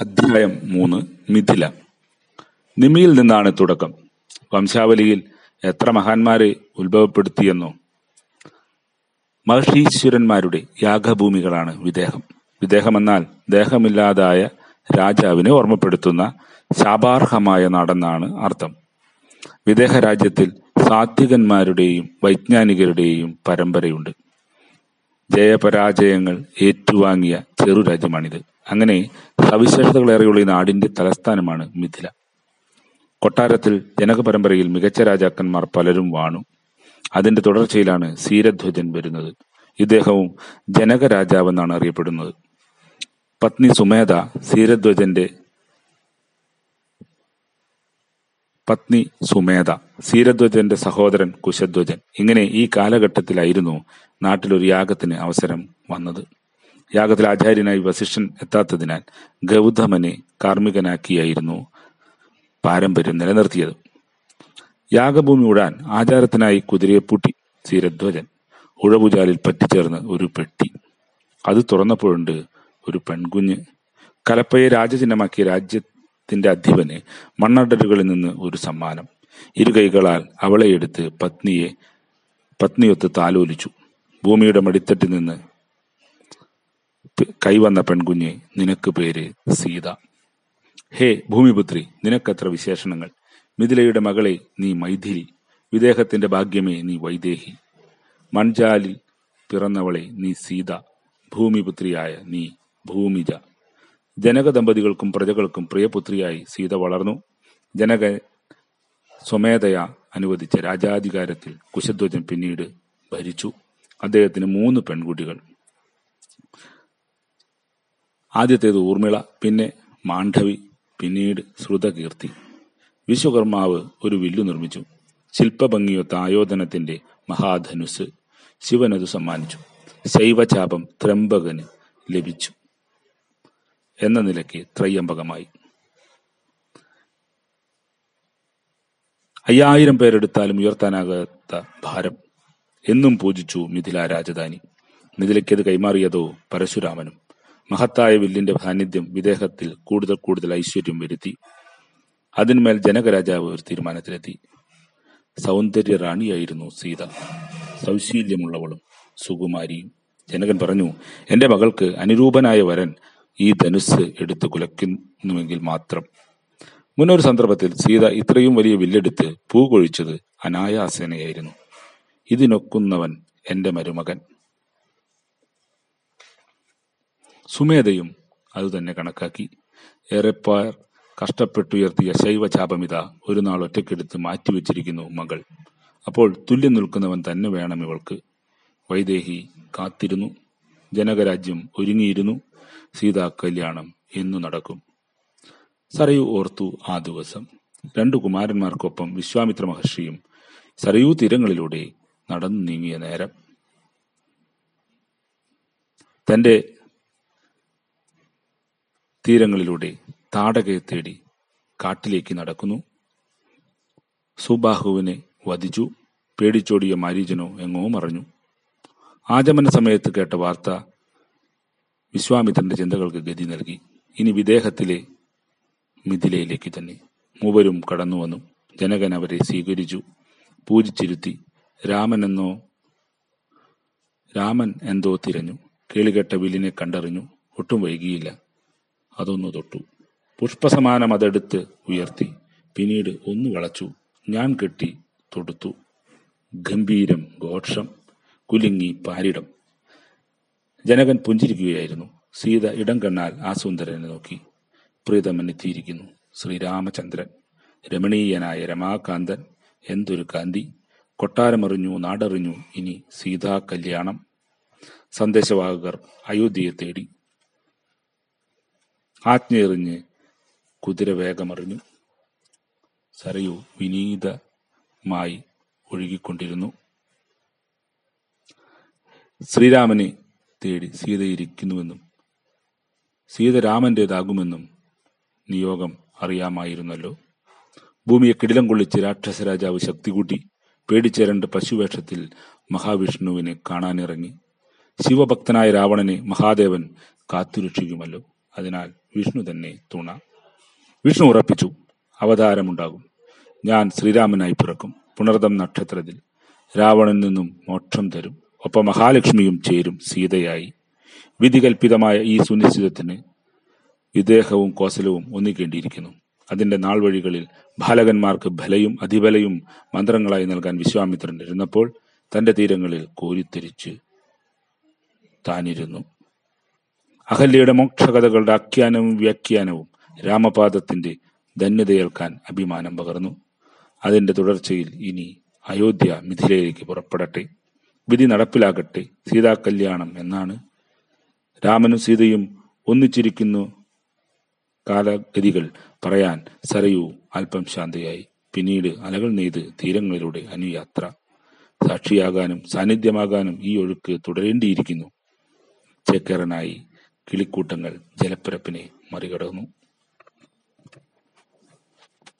അധ്യായം മൂന്ന് മിഥില. നിമിയിൽ നിന്നാണ് തുടക്കം. വംശാവലിയിൽ എത്ര മഹാന്മാരെ ഉത്ഭവപ്പെടുത്തിയെന്നോ. മഹർഷീശ്വരന്മാരുടെ യാഗഭൂമികളാണ് വിദേഹം. വിദേഹം എന്നാൽ ദേഹമില്ലാതായ രാജാവിനെ ഓർമ്മപ്പെടുത്തുന്ന ശാപാർഹമായ നാടെന്നാണ് അർത്ഥം. വിദേഹ രാജ്യത്തിൽ സാത്വികന്മാരുടെയും വൈജ്ഞാനികരുടെയും പരമ്പരയുണ്ട്. ജയപരാജയങ്ങൾ ഏറ്റുവാങ്ങിയ ചെറുരാജ്യമാണിത് അങ്ങനെ സവിശേഷതകളേറെയുള്ള ഈ നാടിന്റെ തലസ്ഥാനമാണ് മിഥില. കൊട്ടാരത്തിൽ ജനക പരമ്പരയിൽ മികച്ച രാജാക്കന്മാർ പലരും വാണു. അതിന്റെ തുടർച്ചയിലാണ് സീരധ്വജൻ വരുന്നത്. ഇദ്ദേഹവും ജനക രാജാവെന്നാണ് അറിയപ്പെടുന്നത്. പത്നി സുമേധ സീരധ്വജന്റെ പത്നി സുമേധ സീരധ്വജന്റെ സഹോദരൻ കുശധ്വജൻ. ഇങ്ങനെ ഈ കാലഘട്ടത്തിലായിരുന്നു നാട്ടിലൊരു യാഗത്തിന് അവസരം വന്നത്. യാഗത്തിൽ ആചാര്യനായി വസിഷ്ഠൻ എത്താത്തതിനാൽ ഗൗതമനെ കാർമ്മികനാക്കിയായിരുന്നു പാരമ്പര്യം നിലനിർത്തിയത്. യാഗഭൂമി ഉടാൻ ആചാരത്തിനായി കുതിരയെ പൂട്ടി സീരധ്വജൻ ഉഴവുചാലിൽ പറ്റിച്ചേർന്ന് ഒരു പെട്ടി. അത് തുറന്നപ്പോഴുണ്ട് ഒരു പെൺകുഞ്ഞ്. കലപ്പയെ രാജചിഹ്നമാക്കിയ രാജ്യത്തിന്റെ അധിപന് മണ്ണടലുകളിൽ നിന്ന് ഒരു സമ്മാനം. ഇരു കൈകളാൽ അവളെ എടുത്ത് പത്നിയെ പത്നിയൊത്ത് താലോലിച്ചു. ഭൂമിയുടെ മടിത്തട്ടിൽ നിന്ന് കൈവന്ന പെൺകുഞ്ഞെ നിനക്ക് പേര് സീത. ഹേ ഭൂമിപുത്രി നിനക്കത്ര വിശേഷണങ്ങൾ. മിഥിലയുടെ മകളെ നീ മൈഥിലി വിദേഹത്തിന്റെ ഭാഗ്യമേ നീ വൈദേഹി. മൺജാലിൽ പിറന്നവളെ നീ സീത ഭൂമിപുത്രിയായ നീ ഭൂമിജ. ജനക ദമ്പതികൾക്കും പ്രജകൾക്കും പ്രിയപുത്രിയായി സീത വളർന്നു. ജനക സ്വമേധയ അനുവദിച്ച രാജാധികാരത്തിൽ കുശധ്വജൻ പിന്നീട് ഭരിച്ചു. അദ്ദേഹത്തിന് മൂന്ന് പെൺകുട്ടികൾ. ആദ്യത്തേത് ഊർമിള പിന്നെ മാണ്ഡവി പിന്നീട് ശ്രുതകീർത്തി. വിശ്വകർമാവ് ഒരു വില്ലു നിർമ്മിച്ചു. ശില്പഭംഗിയൊത്ത ആയോധനത്തിന്റെ മഹാധനുസ് ശിവനത് സമ്മാനിച്ചു. ശൈവചാപം ത്രംബകന് ലഭിച്ചു എന്ന നിലയ്ക്ക് ത്രയ്യംബകമായി അയ്യായിരം പേരെടുത്താലും ഉയർത്താനാകാത്ത ഭാരം. എന്നും പൂജിച്ചു മിഥില രാജധാനി. മിഥിലയ്ക്കത് കൈമാറിയതോ പരശുരാമനും. മഹത്തായ വില്ലിന്റെ സാന്നിധ്യം വിദേഹത്തിൽ കൂടുതൽ കൂടുതൽ ഐശ്വര്യം വരുത്തി. അതിന്മേൽ ജനകരാജാവ് ഒരു തീരുമാനത്തിലെത്തി. സൗന്ദര്യ റാണിയായിരുന്നു സീത. സൗശീല്യമുള്ളവളും സുകുമാരിയും. ജനകൻ പറഞ്ഞു എന്റെ മകൾക്ക് അനുരൂപനായ വരൻ ഈ ധനുസ് എടുത്ത് കുലയ്ക്കുന്നുവെങ്കിൽ മാത്രം. മുന്നൊരു സന്ദർഭത്തിൽ സീത ഇത്രയും വലിയ വില്ലെടുത്ത് പൂ കൊഴിച്ചത് അനായാസേനയായിരുന്നു. ഇതിനൊക്കുന്നവൻ എന്റെ മരുമകൻ. സുമേധയും അതുതന്നെ കണക്കാക്കി. ഏറെപ്പാർ കഷ്ടപ്പെട്ടുയർത്തിയ ശൈവചാപമിത ഒരു നാൾ ഒറ്റയ്ക്കെടുത്ത് മാറ്റിവെച്ചിരിക്കുന്നു മകൾ. അപ്പോൾ തുല്യം നിൽക്കുന്നവൻ തന്നെ വേണം ഇവൾക്ക്. വൈദേഹി കാത്തിരുന്നു. ജനകരാജ്യം ഒരുങ്ങിയിരുന്നു. സീതാ കല്യാണം എന്നു നടക്കും. സരയു ഓർത്തു ആ ദിവസം. രണ്ടു കുമാരന്മാർക്കൊപ്പം വിശ്വാമിത്ര മഹർഷിയും സരയൂ തീരങ്ങളിലൂടെ നടന്നു നീങ്ങിയ നേരം. തന്റെ തീരങ്ങളിലൂടെ താടകയെ തേടി കാട്ടിലേക്ക് നടക്കുന്നു. സുബാഹുവിനെ വധിച്ചു. പേടിച്ചോടിയ മാരീജനോ എങ്ങോ മറഞ്ഞു. ആചമന സമയത്ത് കേട്ട വാർത്ത വിശ്വാമിത്രന്റെ ചിന്തകൾക്ക് ഗതി നൽകി. ഇനി വിദേഹത്തിലെ മിഥിലയിലേക്ക് തന്നെ മൂവരും കടന്നു വന്നു ജനകൻ അവരെ സ്വീകരിച്ചു. പൂജിച്ചിരുത്തി. രാമനെന്നോ രാമൻ എന്തോ തിരഞ്ഞു. കേളികെട്ട വില്ലിനെ കണ്ടറിഞ്ഞു. ഒട്ടും വൈകിയില്ല. അതൊന്നു തൊട്ടു. പുഷ്പസമാനം അതെടുത്ത് ഉയർത്തി. പിന്നീട് ഒന്ന് വളച്ചു. ഞാൻ കെട്ടി തൊടുത്തു. ഗംഭീരം ഘോഷം. കുലുങ്ങി പാരിടം. ജനകൻ പുഞ്ചിരിക്കുകയായിരുന്നു. സീത ഇടം കണ്ണാൽ ആ സുന്ദരനെ നോക്കി. പ്രീതമെന്നെത്തിയിരിക്കുന്നു ശ്രീരാമചന്ദ്രൻ. രമണീയനായ രമാകാന്തൻ. എന്തൊരു കാന്തി. കൊട്ടാരമറിഞ്ഞു നാടറിഞ്ഞു. ഇനി സീതാ കല്യാണം സന്ദേശവാഹകർ അയോധ്യയെ തേടി. ആജ്ഞയെറിഞ്ഞ് കുതിര വേഗമറിഞ്ഞു സരയു വിനീതമായി ഒഴുകിക്കൊണ്ടിരുന്നു. ശ്രീരാമനെ തേടി സീതയിരിക്കുന്നുവെന്നും സീത രാമന്റേതാകുമെന്നും നിയോഗം അറിയാമായിരുന്നല്ലോ. ഭൂമിയെ കിടിലം കൊള്ളിച്ച് രാക്ഷസ രാജാവ് ശക്തി കൂട്ടി പേടിച്ചേരണ്ട് പശുവേഷത്തിൽ മഹാവിഷ്ണുവിനെ കാണാനിറങ്ങി. ശിവഭക്തനായ രാവണനെ മഹാദേവൻ കാത്തുരക്ഷിക്കുമല്ലോ. അതിനാൽ വിഷ്ണു തന്നെ തുണ. വിഷ്ണു ഉറപ്പിച്ചു അവതാരമുണ്ടാകും. ഞാൻ ശ്രീരാമനായി പിറക്കും പുണർദം നക്ഷത്രത്തിൽ. രാവണൻ നിന്നും മോക്ഷം തരും ഒപ്പം മഹാലക്ഷ്മിയും ചേരും സീതയായി. വിധികൽപിതമായ ഈ സുനിശ്ചിതത്തിന് വിദേഹവും കോസലവും ഒന്നിക്കേണ്ടിയിരിക്കുന്നു. അതിന്റെ നാൾ വഴികളിൽ ബാലകന്മാർക്ക് ബലയും അതിബലയും മന്ത്രങ്ങളായി നൽകാൻ വിശ്വാമിത്രൻ ഇരുന്നപ്പോൾ തന്റെ തീരങ്ങളിൽ കോരിത്തിരിച്ച് താനിരുന്നു. അഹല്യയുടെ മോക്ഷകഥകളുടെ ആഖ്യാനവും വ്യാഖ്യാനവും രാമപാദത്തിന്റെ ധന്യതയേൽക്കാൻ അഭിമാനം പകർന്നു. അതിന്റെ തുടർച്ചയിൽ ഇനി അയോധ്യ മിഥിലയിലേക്ക് പുറപ്പെടട്ടെ. വിധി നടപ്പിലാകട്ടെ. സീതാ കല്യാണം എന്നാണ്. രാമനും സീതയും ഒന്നിച്ചിരിക്കുന്നു കാലഗതികൾ പറയാൻ സരയു അല്പം ശാന്തയായി. പിന്നീട് അലകൾ നെയ്ത് തീരങ്ങളിലൂടെ അനുയാത്ര. സാക്ഷിയാകാനും സാന്നിധ്യമാകാനും ഈ ഒഴുക്ക് തുടരേണ്ടിയിരിക്കുന്നു. ചേക്കേറനായി കിളിക്കൂട്ടങ്ങൾ ജലപ്പരപ്പിനെ മറികടന്നു